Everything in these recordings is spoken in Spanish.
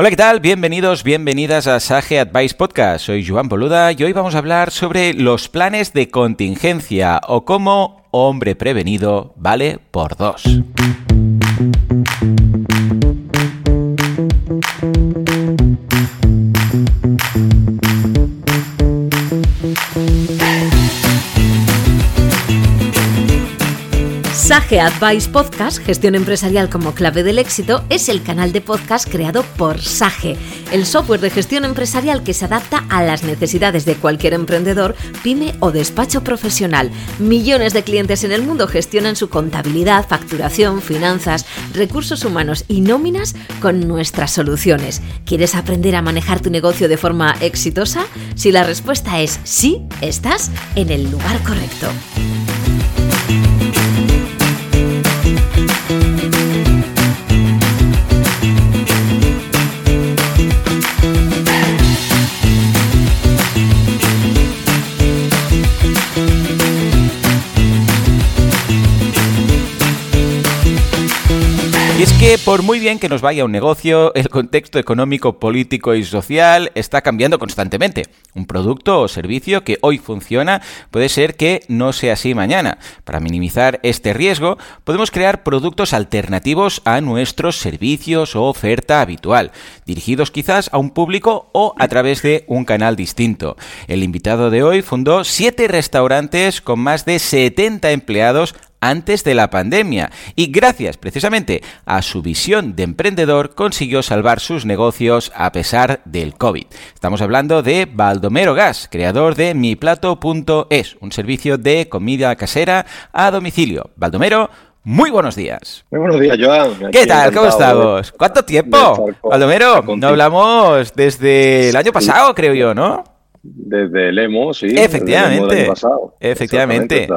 Hola, ¿qué tal? Bienvenidos, bienvenidas a Sage Advice Podcast. Soy Joan Boluda y hoy vamos a hablar sobre los planes de contingencia o cómo hombre prevenido vale por dos. Sage Advice Podcast, gestión empresarial como clave del éxito, es el canal de podcast creado por Sage, el software de gestión empresarial que se adapta a las necesidades de cualquier emprendedor, pyme o despacho profesional. Millones de clientes en el mundo gestionan su contabilidad, facturación, finanzas, recursos humanos y nóminas con nuestras soluciones. ¿Quieres aprender a manejar tu negocio de forma exitosa? Si la respuesta es sí, estás en el lugar correcto. Que por muy bien que nos vaya un negocio, el contexto económico, político y social está cambiando constantemente. Un producto o servicio que hoy funciona puede ser que no sea así mañana. Para minimizar este riesgo, podemos crear productos alternativos a nuestros servicios o oferta habitual, dirigidos quizás a un público o a través de un canal distinto. El invitado de hoy fundó siete restaurantes con más de 70 empleados antes de la pandemia y gracias precisamente a su visión de emprendedor consiguió salvar sus negocios a pesar del COVID. Estamos hablando de Baldomero Gas, creador de miplato.es, un servicio de comida casera a domicilio. Baldomero, muy buenos días. Muy buenos días, Joan. ¿Qué tal? ¿Cómo estamos? ¿Cuánto tiempo? Baldomero, no hablamos desde el año pasado, creo yo, ¿no? Desde el emo, sí. Efectivamente. Efectivamente.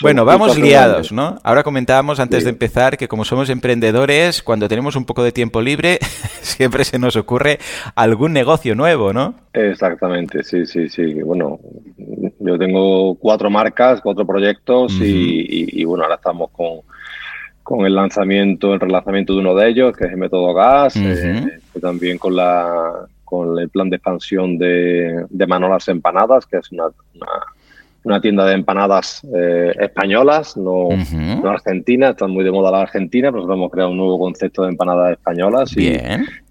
bueno, vamos liados, ¿no? Ahora comentábamos antes Sí. de empezar que como somos emprendedores, cuando tenemos un poco de tiempo libre, siempre se nos ocurre algún negocio nuevo, ¿no? Exactamente, sí, sí, sí. Bueno, yo tengo cuatro marcas, cuatro proyectos y, y- y, bueno, ahora estamos con, con el lanzamiento, el relanzamiento de uno de ellos, que es el método gas, eh, también con la con el plan de expansión de, de Manolas Empanadas, que es una, una, una tienda de empanadas eh, españolas, no, no argentinas, están muy de moda la Argentina, pero nosotros hemos creado un nuevo concepto de empanadas españolas y,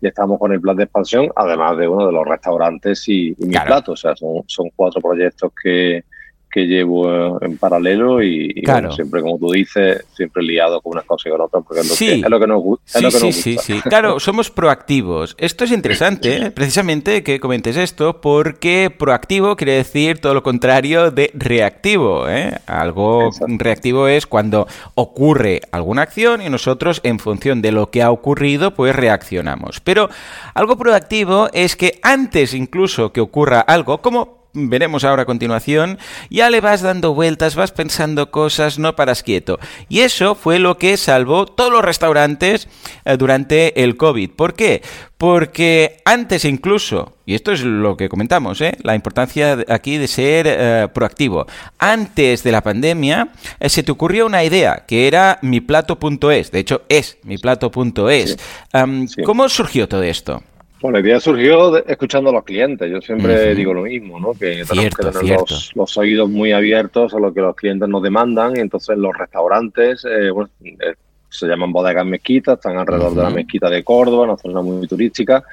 estamos con el plan de expansión, además de uno de los restaurantes y, y mi Claro. plato. O sea, son, son cuatro proyectos que, que llevo eh, en paralelo y, y, Claro. bueno, siempre, como tú dices, siempre liado con unas cosas y con otras, porque es lo, Sí. que, es lo que nos, gu- es Sí, sí, sí, gusta. sí. Claro, somos proactivos. Esto es interesante, ¿eh? precisamente que comentes esto, porque proactivo quiere decir todo lo contrario de reactivo. ¿eh? Algo Exacto. reactivo es cuando ocurre alguna acción y nosotros, en función de lo que ha ocurrido, pues reaccionamos. Pero algo proactivo es que antes incluso que ocurra algo, como veremos ahora a continuación, ya le vas dando vueltas, vas pensando cosas, no paras quieto. Y eso fue lo que salvó todos los restaurantes eh, durante el COVID. ¿Por qué? Porque antes incluso, y esto es lo que comentamos, ¿eh? la importancia aquí de ser eh, proactivo, antes de la pandemia eh, se te ocurrió una idea que era miplato.es, de hecho es miplato.es. Sí. ¿Cómo surgió todo esto? Bueno, la idea surgió de- escuchando a los clientes. Yo siempre digo lo mismo, ¿no? Que tenemos que tener cierto. los, los oídos muy abiertos a lo que los clientes nos demandan. Y entonces los restaurantes, eh, bueno, eh, se llaman bodegas mezquitas, están alrededor de la mezquita de Córdoba, una zona muy turística.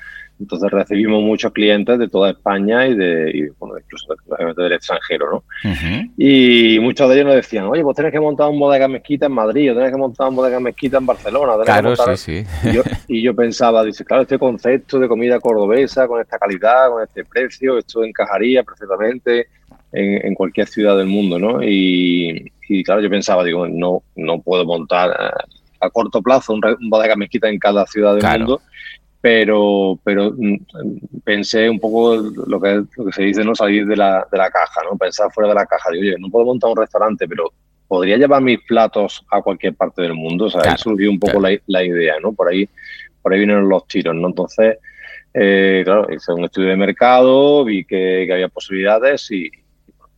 Entonces recibimos muchos clientes de toda España y de, y, bueno, incluso del extranjero, ¿no? Ujú. Y muchos de ellos nos decían, oye, pues tienes que montar un bodega mezquita en Madrid, o tienes que montar un bodega mezquita en Barcelona. que Claro, montar- sí, sí. y yo, y yo pensaba, dice, claro, este concepto de comida cordobesa, con esta calidad, con este precio, esto encajaría perfectamente en, en cualquier ciudad del mundo, ¿no? Y, y, claro, yo pensaba, digo, no, no puedo montar eh, a corto plazo un, un bodega mezquita en cada ciudad del Claro. mundo, pero, pero mm, pensé un poco lo que, lo que se dice, no salir de la, de la caja, ¿no? Pensar fuera de la caja. Digo, oye, no puedo montar un restaurante, pero podría llevar mis platos a cualquier parte del mundo. O sea, Claro, ahí surgió un poco claro. la, la idea, ¿no? Por ahí, por ahí vinieron los tiros, ¿no? Entonces, eh, claro, hice un estudio de mercado, vi que, que había posibilidades y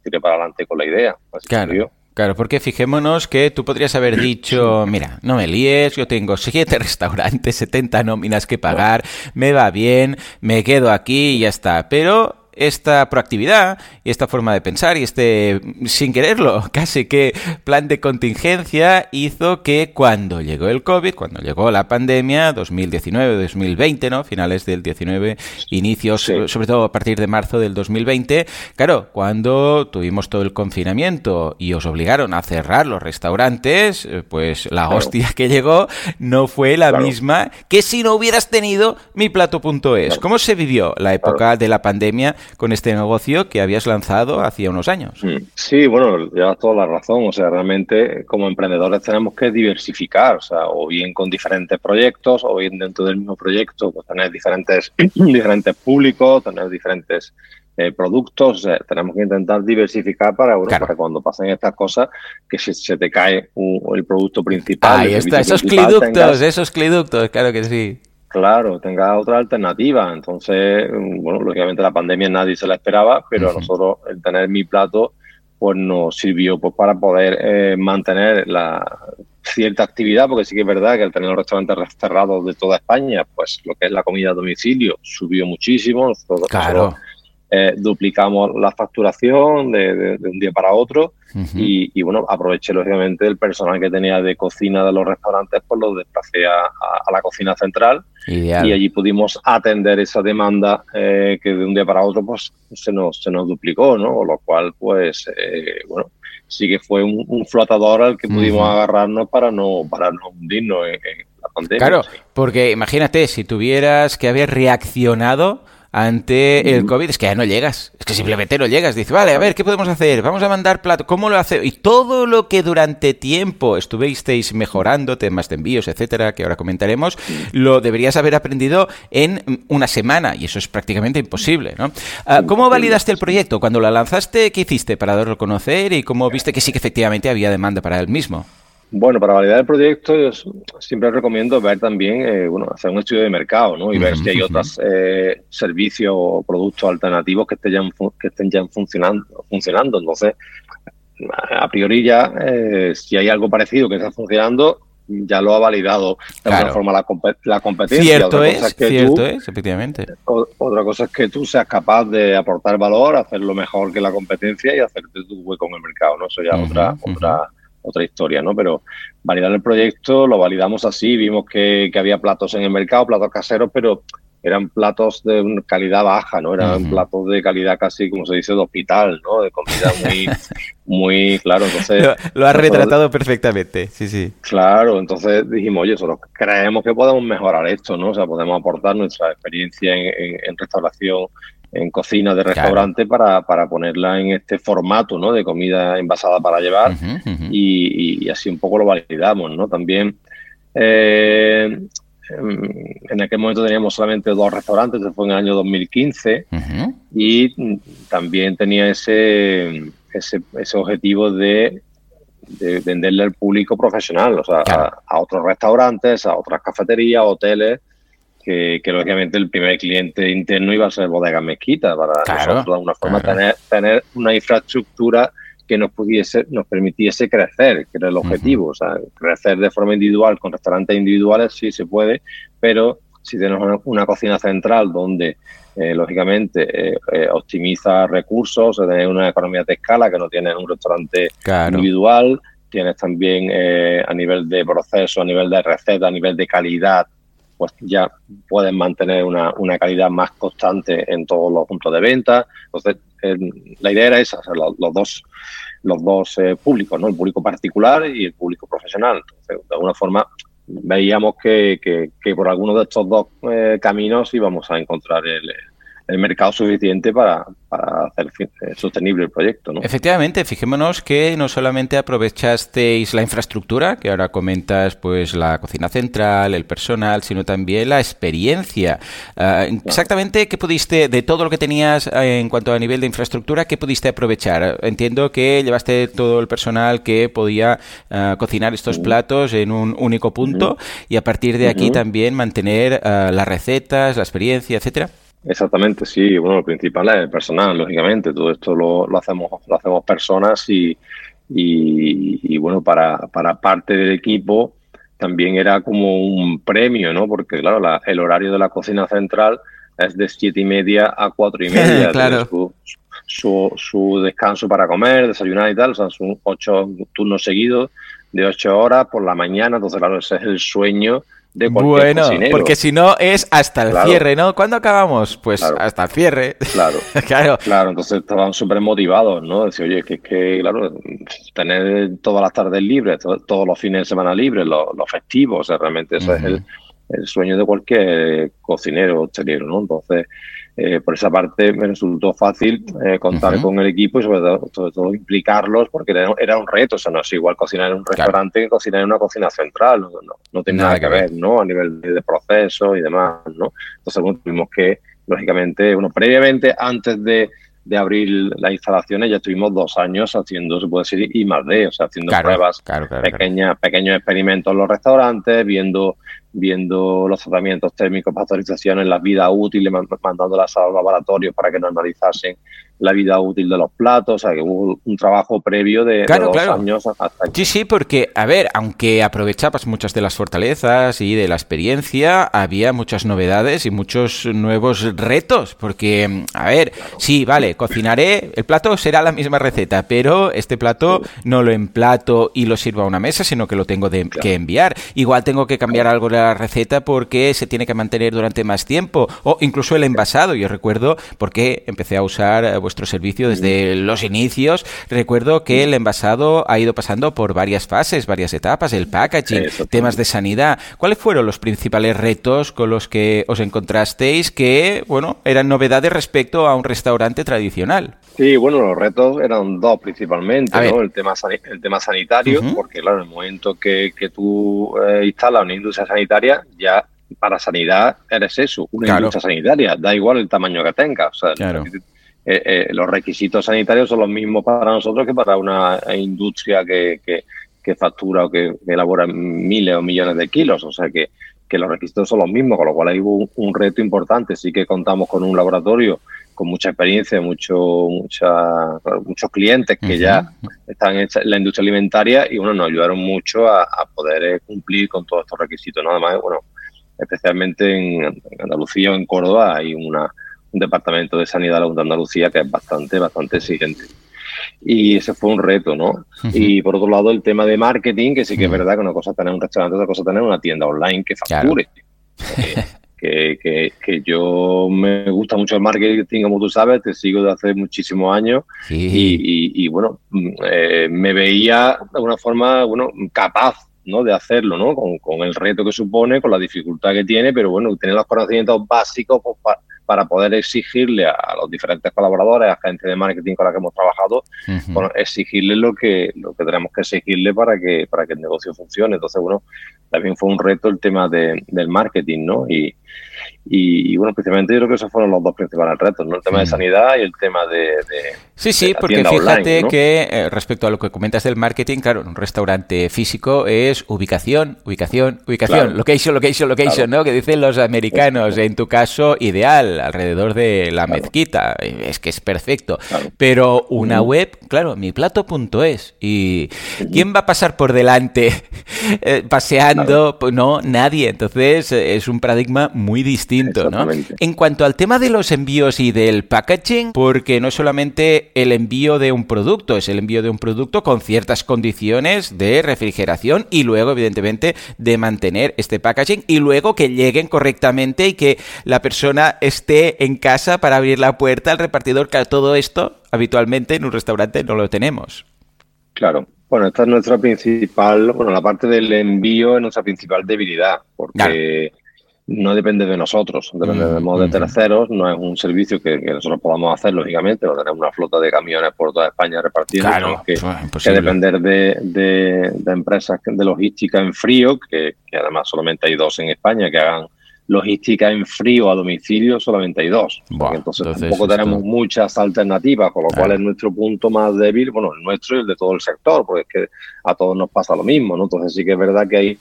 tiré para adelante con la idea. Así Claro. surgió. Claro, porque fijémonos que tú podrías haber dicho, mira, no me líes, yo tengo siete restaurantes, 70 nóminas que pagar, me va bien, me quedo aquí y ya está. Pero esta proactividad y esta forma de pensar y este, sin quererlo, casi que plan de contingencia hizo que cuando llegó el COVID, cuando llegó la pandemia, 2019-2020, ¿no? Finales del 19, inicios, sobre todo a partir de marzo del 2020, claro, cuando tuvimos todo el confinamiento y os obligaron a cerrar los restaurantes, eh, pues la hostia que llegó no fue la misma que si no hubieras tenido mi plato.es. ¿Cómo se vivió la época de la pandemia con este negocio que habías lanzado hacía unos años. Mm. Sí, bueno, llevas toda la razón. O sea, realmente como emprendedores tenemos que diversificar, o sea, o bien con diferentes proyectos, o bien dentro del mismo proyecto, pues tener diferentes, diferentes públicos, tener diferentes eh, productos. tenemos que intentar diversificar para, para cuando pasen estas cosas, que si se te cae el producto principal. Ahí está, esos cliductos, esos cliductos, claro que sí. Claro, tenga otra alternativa. Entonces, bueno, lógicamente la pandemia nadie se la esperaba, pero a nosotros el tener mi plato pues nos sirvió pues para poder eh, mantener la cierta actividad, porque sí que es verdad que al tener los restaurantes cerrados de toda España, pues lo que es la comida a domicilio subió muchísimo. Nosotros, claro. Eh, duplicamos la facturación de, un día para otro. Y, bueno, aproveché lógicamente el personal que tenía de cocina de los restaurantes, pues lo desplacé a, la cocina central. Y allí pudimos atender esa demanda eh, que de un día para otro pues se nos, se nos duplicó, ¿no? Con lo cual, pues, eh, bueno, sí que fue un, flotador al que pudimos agarrarnos para no, para no hundirnos en, la pandemia. Claro, porque imagínate, si tuvieras que haber reaccionado ante el COVID es que ya no llegas. Es que simplemente no llegas. Dice, vale, a ver, ¿qué podemos hacer? Vamos a mandar plato. ¿Cómo lo hace? Y todo lo que durante tiempo estuvisteis mejorando, temas de envíos, etcétera, que ahora comentaremos, lo deberías haber aprendido en una semana. Y eso es prácticamente imposible, ¿no? Ah, ¿Cómo validaste el proyecto? Cuando lo lanzaste, ¿qué hiciste para darlo a conocer? ¿Y cómo viste que sí que efectivamente había demanda para él mismo? Bueno, para validar el proyecto yo siempre recomiendo ver también, eh, bueno, hacer un estudio de mercado, ¿no? Y ver si hay otros eh, servicios o productos alternativos que estén ya, que estén ya funcionando, funcionando. Entonces, a priori ya, eh, si hay algo parecido que está funcionando, ya lo ha validado de alguna forma la, la competencia. Cierto es, cierto es, efectivamente. otra cosa es que tú seas capaz de aportar valor, hacerlo mejor que la competencia y hacerte tu hueco en el mercado, ¿no? Eso ya otra, otra otra historia, ¿no? Pero validar el proyecto lo validamos así, vimos que, había platos en el mercado, platos caseros, pero eran platos de calidad baja, ¿no? Eran platos de calidad casi, como se dice, de hospital, ¿no? De comida muy, muy, claro, entonces... Lo, has retratado perfectamente, sí, sí. Claro, entonces dijimos, oye, nosotros creemos que podemos mejorar esto, ¿no? O sea, podemos aportar nuestra experiencia en restauración en cocina de restaurante para, para, ponerla en este formato ¿no? de comida envasada para llevar Y, así un poco lo validamos. ¿no? También eh, en aquel momento teníamos solamente dos restaurantes, fue en el año 2015 y también tenía ese, ese, ese objetivo de, venderle al público profesional, o sea, a, otros restaurantes, a otras cafeterías, hoteles que, lógicamente el primer cliente interno iba a ser Bodega Mezquita, para nosotros de alguna forma tener, tener una infraestructura que nos pudiese, nos permitiese crecer, que era el objetivo. O sea, crecer de forma individual con restaurantes individuales sí se puede, pero si tenemos una, cocina central donde eh, lógicamente eh, eh, optimiza recursos, tener una economía de escala que no tiene un restaurante individual, tienes también a nivel de proceso, a nivel de receta, a nivel de calidad, pues ya pueden mantener una, una calidad más constante en todos los puntos de venta. Entonces, la idea era esa, los, dos los dos eh, públicos, ¿no? El público particular y el público profesional. Entonces, de alguna forma veíamos que, que, por alguno de estos dos eh, caminos íbamos a encontrar el, el mercado suficiente para, hacer eh, sostenible el proyecto. ¿no? Efectivamente, fijémonos que no solamente aprovechasteis la infraestructura, que ahora comentas pues la cocina central, el personal, sino también la experiencia. Ah, exactamente, ¿qué pudiste, de todo lo que tenías eh, en cuanto a nivel de infraestructura, qué pudiste aprovechar? Entiendo que llevaste todo el personal que podía ah, cocinar estos platos en un único punto y a partir de aquí también mantener ah, las recetas, la experiencia, etcétera. Exactamente, sí. Bueno, lo principal es el personal, lógicamente. Todo esto lo, hacemos lo hacemos personas y, y, bueno, para, para parte del equipo también era como un premio, ¿no? Porque claro, el horario de la cocina central es de siete y media a cuatro y media. claro. Su, su, descanso para comer, desayunar y tal, o sea, son ocho turnos seguidos de ocho horas por la mañana, entonces claro, ese es el sueño de bueno, porque si no es hasta el cierre, ¿no? ¿Cuándo acabamos? Pues hasta el cierre. Claro. claro. Claro, entonces estaban súper motivados, ¿no? Decir, oye, que es que, claro, tener todas las tardes libres, todos los fines de semana libres, los, festivos, o sea, realmente ese es el, el, sueño de cualquier cocinero hostelero, ¿no? Entonces, eh, por esa parte me resultó fácil eh, contar con el equipo y sobre todo, implicarlos porque era, un reto, o sea, no es igual cocinar en un restaurante que cocinar en una cocina central, no, no, tiene nada, que ver, ¿no? A nivel de, proceso y demás, ¿no? Entonces, tuvimos que, lógicamente, bueno, previamente, antes de, abrir las instalaciones, ya estuvimos dos años haciendo, se puede decir, y más de, o sea, haciendo pruebas, pequeñas, pequeños experimentos en los restaurantes, viendo viendo los tratamientos térmicos, pastorizaciones, la vida útil, mandándolas a los laboratorios para que normalizasen la vida útil de los platos, o sea, que hubo un trabajo previo de, dos años hasta Sí, sí, porque, a ver, aunque aprovechabas muchas de las fortalezas y de la experiencia, había muchas novedades y muchos nuevos retos, porque, a ver, sí, vale, cocinaré, el plato será la misma receta, pero este plato no lo emplato y lo sirvo a una mesa, sino que lo tengo que enviar. Igual tengo que cambiar algo de la receta porque se tiene que mantener durante más tiempo, o incluso el envasado, yo recuerdo, porque empecé a usar eh, vuestro servicio desde los inicios. Recuerdo que el envasado ha ido pasando por varias fases, varias etapas, el packaging, temas de sanidad. ¿Cuáles fueron los principales retos con los que os encontrasteis que, bueno, eran novedades respecto a un restaurante tradicional? Sí, bueno, los retos eran dos principalmente, ¿no? El tema, el tema sanitario, porque claro, en el momento que, que tú eh, instalas una industria sanitaria, ya para sanidad eres eso, una industria sanitaria, da igual el tamaño que tenga. O sea, eh, eh, los requisitos sanitarios son los mismos para nosotros que para una industria que, que, factura o que, elabora miles o millones de kilos. O sea que, que los requisitos son los mismos, con lo cual hay un, un, reto importante. Sí que contamos con un laboratorio con mucha experiencia, mucho, mucha, muchos clientes que ya están en la industria alimentaria y bueno, nos ayudaron mucho a, poder eh, cumplir con todos estos requisitos. ¿no? Además, bueno, especialmente en Andalucía o en Córdoba hay una un departamento de sanidad de Andalucía que es bastante, bastante exigente. Y ese fue un reto, ¿no? Y por otro lado, el tema de marketing, que sí que es verdad que una cosa es tener un restaurante, otra cosa es tener una tienda online que facture. Que, que, que, yo me gusta mucho el marketing, como tú sabes, te sigo de hace muchísimos años y, y, bueno, mm, eh, me veía de alguna forma, bueno, capaz ¿no? de hacerlo, ¿no? Con, con, el reto que supone, con la dificultad que tiene, pero bueno, tener los conocimientos básicos pues, para, para poder exigirle a los diferentes colaboradores, a gente de marketing con la que hemos trabajado, exigirle lo que, lo que tenemos que exigirle para que, para que el negocio funcione. Entonces, bueno, también fue un reto el tema de, del marketing, ¿no? Y, y, bueno, principalmente yo creo que esos fueron los dos principales retos, ¿no? El tema de sanidad y el tema de... sí, sí, porque fíjate que eh, respecto a lo que comentas del marketing, claro, un restaurante físico es ubicación, ubicación, ubicación, location, location, location, ¿no? Que dicen los americanos, en tu caso, ideal, alrededor de la mezquita, es que es perfecto. Pero una web, claro, miplato.es. ¿Y quién va a pasar por delante eh, paseando? Pues no, nadie. Entonces eh, es un paradigma muy distinto, ¿no? En cuanto al tema de los envíos y del packaging, porque no es solamente el envío de un producto, es el envío de un producto con ciertas condiciones de refrigeración y luego, evidentemente, de mantener este packaging y luego que lleguen correctamente y que la persona esté en casa para abrir la puerta al repartidor. que todo esto habitualmente en un restaurante no lo tenemos. Claro, bueno, esta es nuestra principal, bueno, la parte del envío es nuestra principal debilidad, porque no depende de nosotros, dependemos de terceros, no es un servicio que, nosotros podamos hacer, lógicamente, no tenemos una flota de camiones por toda España repartidos, claro, que, que, depender de, de, empresas de logística en frío, que, además solamente hay dos en España que hagan logística en frío a domicilio, solamente hay dos. entonces, tampoco tenemos muchas alternativas, con lo cual es nuestro punto más débil, bueno, el nuestro y el de todo el sector, porque es que a todos nos pasa lo mismo, ¿no? Entonces sí que es verdad que hay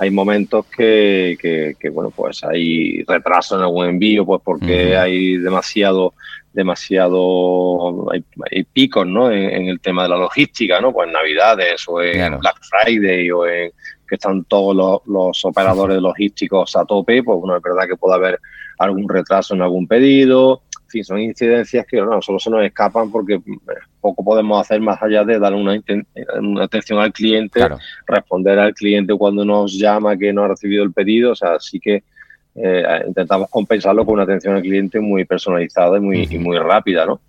hay momentos que, que, bueno, pues hay retraso en algún envío, pues porque hay demasiado demasiado hay, picos ¿no? En, el tema de la logística, ¿no? Pues en Navidades o en Black Friday o en que están todos los, operadores logísticos a tope, pues bueno, es verdad que puede haber algún retraso en algún pedido, en fin, son incidencias que no, solo se nos escapan porque eh, poco podemos hacer más allá de dar una, atención al cliente, responder al cliente cuando nos llama que no ha recibido el pedido, o sea, sí que eh, intentamos compensarlo con una atención al cliente muy personalizada y muy, y muy rápida, ¿no?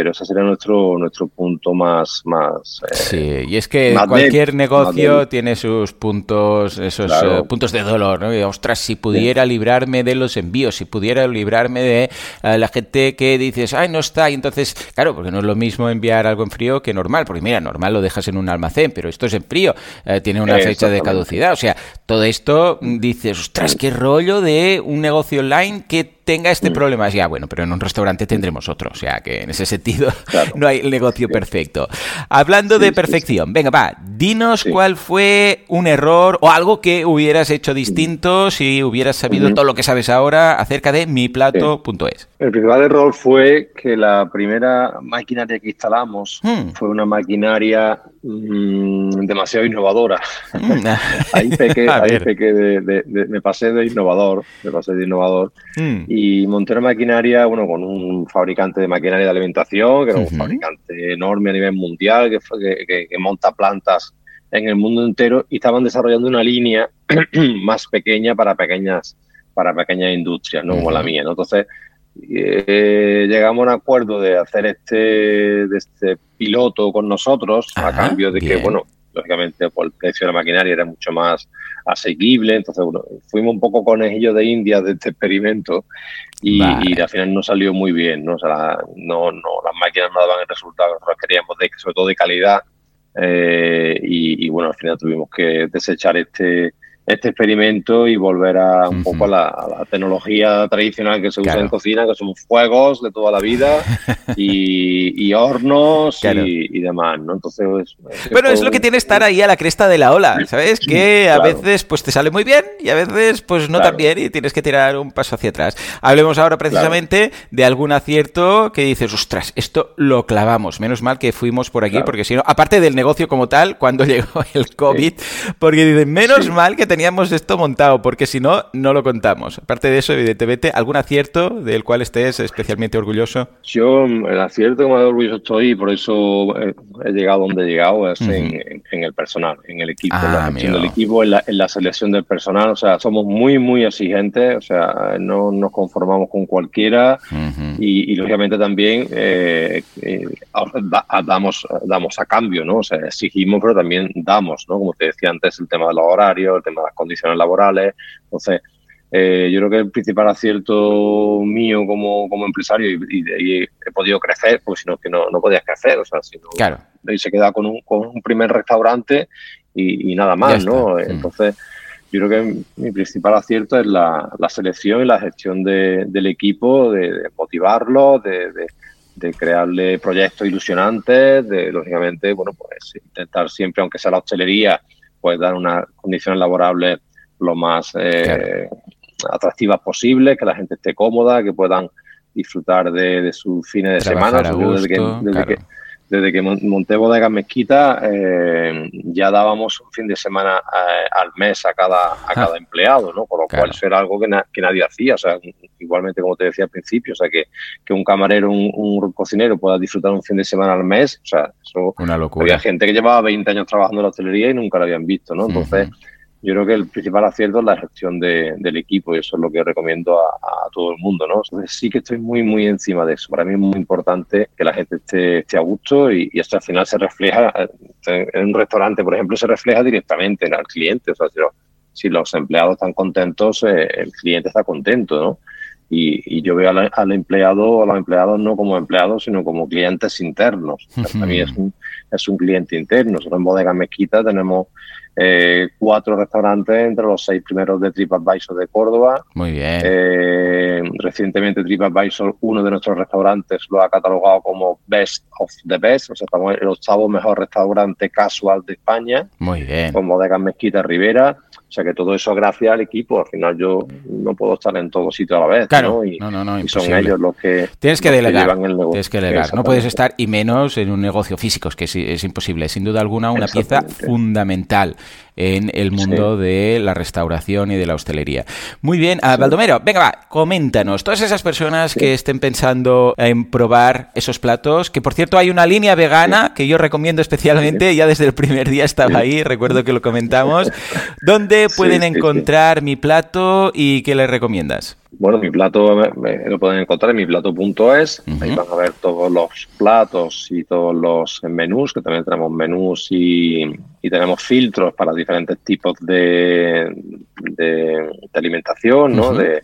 Pero ese sería nuestro nuestro punto más más eh, sí y es que cualquier negocio tiene sus puntos esos eh, puntos de dolor no ostras si pudiera librarme de los envíos si pudiera librarme de eh, la gente que dices ay no está y entonces claro porque no es lo mismo enviar algo en frío que normal porque mira normal lo dejas en un almacén pero esto es en frío tiene una fecha de caducidad o sea todo esto mm, dices ostras qué rollo de un negocio online que tenga este mm. problema. Ya, bueno, pero en un restaurante tendremos otro. O sea que en ese sentido no hay negocio perfecto. Hablando de perfección, venga, va, dinos cuál fue un error o algo que hubieras hecho distinto si hubieras sabido todo lo que sabes ahora acerca de miplato.es. El principal error fue que la primera maquinaria que instalamos hmm. fue una maquinaria mm, demasiado innovadora. Ahí pequé, de, me pasé de innovador, me pasé de innovador. Hmm. Y monté una maquinaria, bueno, con un fabricante de maquinaria de alimentación, que era un fabricante enorme a nivel mundial, que, que, monta plantas en el mundo entero, y estaban desarrollando una línea más pequeña para pequeñas para pequeñas industrias, ¿no? Como la mía, ¿no? Entonces, eh, llegamos a un acuerdo de hacer este, de este piloto con nosotros, a cambio de que, bueno, lógicamente por el precio de la maquinaria era mucho más asequible, entonces bueno, fuimos un poco conejillos de India de este experimento y, al final no salió muy bien, ¿no? O sea, no, no, las máquinas no daban el resultado que nosotros queríamos, de, sobre todo de calidad, eh, y, y, bueno, al final tuvimos que desechar este, este experimento y volver a un poco a la, tecnología tradicional que se usa en cocina, que son fuegos de toda la vida y, hornos y, demás, ¿no? Entonces, bueno, es lo que tiene estar ahí a la cresta de la ola, ¿sabes? Que a veces pues te sale muy bien y a veces pues no tan bien y tienes que tirar un paso hacia atrás. Hablemos ahora precisamente de algún acierto que dices, ostras, esto lo clavamos. Menos mal que fuimos por aquí, porque si no, aparte del negocio como tal, cuando llegó el COVID, porque dicen, menos mal que teníamos esto montado, porque si no, no lo contamos. Aparte de eso, evidentemente, ¿algún acierto del cual estés especialmente orgulloso? Yo, el acierto que más orgulloso estoy, y por eso he, llegado donde he llegado, es en, el personal, en el equipo, en la ah, gestión del equipo, en la, selección del personal. O sea, somos muy, muy exigentes, o sea, no nos conformamos con cualquiera y, lógicamente también eh, eh, damos, damos a cambio, ¿no? O sea, exigimos, pero también damos, ¿no? Como te decía antes, el tema de los horarios, el tema de condiciones laborales. Entonces, eh, yo creo que el principal acierto mío como, como empresario y, he podido crecer, porque si no, que no, no podías crecer, o sea, si no, claro. y se queda con un, con un primer restaurante y, nada más, ¿no? Mm. Entonces, yo creo que mi principal acierto es la, la selección y la gestión de, del equipo, de, motivarlo, de, de, crearle proyectos ilusionantes, de, lógicamente, bueno, pues intentar siempre, aunque sea la hostelería, pues dar unas condiciones laborables lo más eh, atractivas posible, que la gente esté cómoda, que puedan disfrutar de, sus fines de semana. desde, que, desde, que, monté Bodega Mezquita eh, ya dábamos un fin de semana eh, al mes a cada, a cada empleado, ¿no? Por lo cual eso era algo que, que, nadie hacía. O sea, igualmente como te decía al principio, o sea, que, que un camarero, un, un, cocinero pueda disfrutar un fin de semana al mes, o sea, eso... Una locura. Había gente que llevaba 20 años trabajando en la hostelería y nunca lo habían visto, ¿no? Entonces yo creo que el principal acierto es la gestión del equipo y eso es lo que recomiendo a, todo el mundo, ¿no? Entonces sí que estoy muy, muy encima de eso. Para mí es muy importante que la gente esté, a gusto y, esto al final se refleja en un restaurante, por ejemplo, se refleja directamente en el cliente. O sea, si, los empleados están contentos, eh, el cliente está contento, ¿no? Y, yo veo al, empleado a los empleados no como empleados, sino como clientes internos. Para mí es un, es un cliente interno. Nosotros en Bodega Mezquita tenemos eh, cuatro restaurantes entre los seis primeros de TripAdvisor de Córdoba. Muy bien. Eh, recientemente TripAdvisor, uno de nuestros restaurantes, lo ha catalogado como Best of the Best, o sea, estamos el octavo mejor restaurante casual de España. Muy bien. Con Bodega Mezquita Rivera. O sea que todo eso gracias al equipo. Al final yo no puedo estar en todo sitio a la vez. Claro, ¿no? Y, no, no, y son ellos los que. Tienes que delegar. llevan el negocio. Tienes que delegar. No puedes estar, y menos en un negocio físico, es que es, es imposible. Sin duda alguna, una pieza fundamental en el mundo Sí. de la restauración y de la hostelería. Muy bien, ah, Baldomero, venga, va, coméntanos. Todas esas personas que estén pensando en probar esos platos, que por cierto hay una línea vegana que yo recomiendo especialmente, ya desde el primer día estaba ahí, recuerdo que lo comentamos. ¿Dónde Sí, pueden sí, sí. encontrar mi plato y qué les recomiendas? Bueno, mi plato me- me- lo pueden encontrar en miplato.es. Ahí Ujú. van a ver todos los platos y todos los menús, que también tenemos menús y, y tenemos filtros para diferentes tipos de, de, de alimentación, ¿no? De,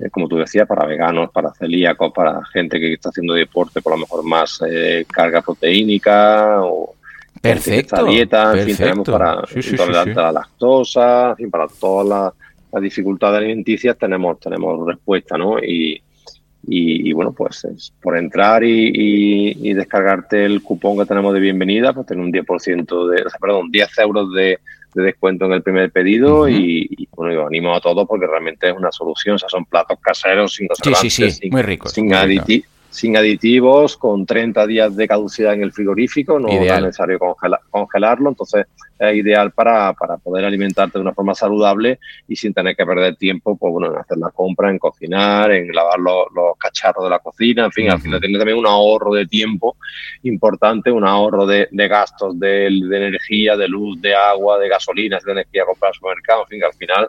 eh, como tú decías, para veganos, para celíacos, para gente que está haciendo deporte, por lo mejor más eh, carga proteínica o Perfecto. dieta, en fin, tenemos para Sí, sí, sí, intolerante sí. a la lactosa, en fin, para todas las, las dificultades alimenticias tenemos, tenemos respuesta, ¿no? Y, y, y, bueno, pues es por entrar y, y- y descargarte el cupón que tenemos de bienvenida, pues tener un 10% de, o sea, perdón, 10 euros de, de descuento en el primer pedido y, y, bueno, yo animo a todos porque realmente es una solución, o sea, son platos caseros sin Sí, sí, conservantes, sí, sin, muy ricos. sin, muy aditi- sin aditivos, con 30 días de caducidad en el frigorífico, no, Ideal. es necesario congela- congelarlo, entonces es ideal para, para poder alimentarte de una forma saludable y sin tener que perder tiempo pues, bueno, en hacer la compra, en cocinar, en lavar los, los cacharros de la cocina, en fin, al final tiene también un ahorro de tiempo importante, un ahorro de, de gastos de, de energía, de luz, de agua, de gasolina, si tienes que ir a comprar al supermercado, en fin, al final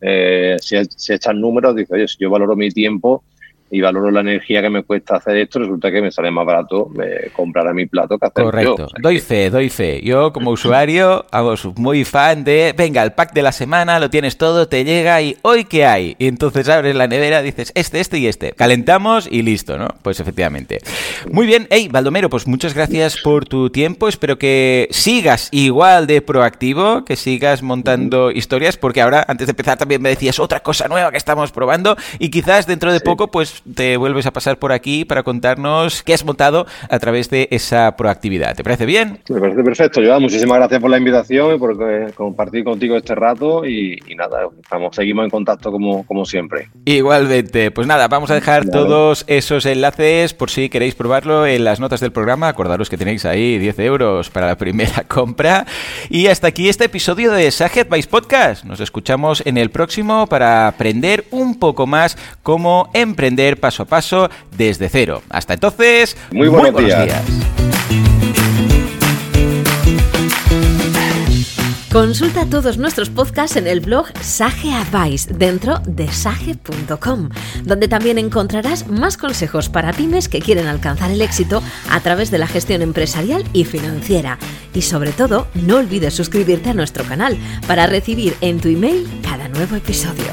eh, si, si echan números, dice, oye, si yo valoro mi tiempo y valoro la energía que me cuesta hacer esto, resulta que me sale más barato eh, comprar a mi plato que hacer Correcto, yo. O sea, doy fe, doy fe. Yo como usuario, hago muy fan de, venga, el pack de la semana, lo tienes todo, te llega y hoy qué hay. Y entonces abres la nevera, dices este, este y este. Calentamos y listo, ¿no? Pues efectivamente. Muy bien, hey, Baldomero, pues muchas gracias por tu tiempo. Espero que sigas igual de proactivo, que sigas montando historias, porque ahora, antes de empezar, también me decías otra cosa nueva que estamos probando y quizás dentro de Sí. poco, pues te vuelves a pasar por aquí para contarnos qué has montado a través de esa proactividad. ¿Te parece bien? Me parece perfecto, Joan. Muchísimas gracias por la invitación y por eh, compartir contigo este rato. Y, y nada, estamos, seguimos en contacto como, como siempre. Igualmente, pues nada, vamos a dejar todos esos enlaces por si queréis probarlo en las notas del programa. Acordaros que tenéis ahí 10 euros para la primera compra. Y hasta aquí este episodio de Saget Vice Podcast. Nos escuchamos en el próximo para aprender un poco más cómo emprender paso a paso desde cero. Hasta entonces, Muy buenos días. Consulta todos nuestros podcasts en el blog Sage Advice dentro de sage.com, donde también encontrarás más consejos para pymes que quieren alcanzar el éxito a través de la gestión empresarial y financiera. Y sobre todo, no olvides suscribirte a nuestro canal para recibir en tu email cada nuevo episodio.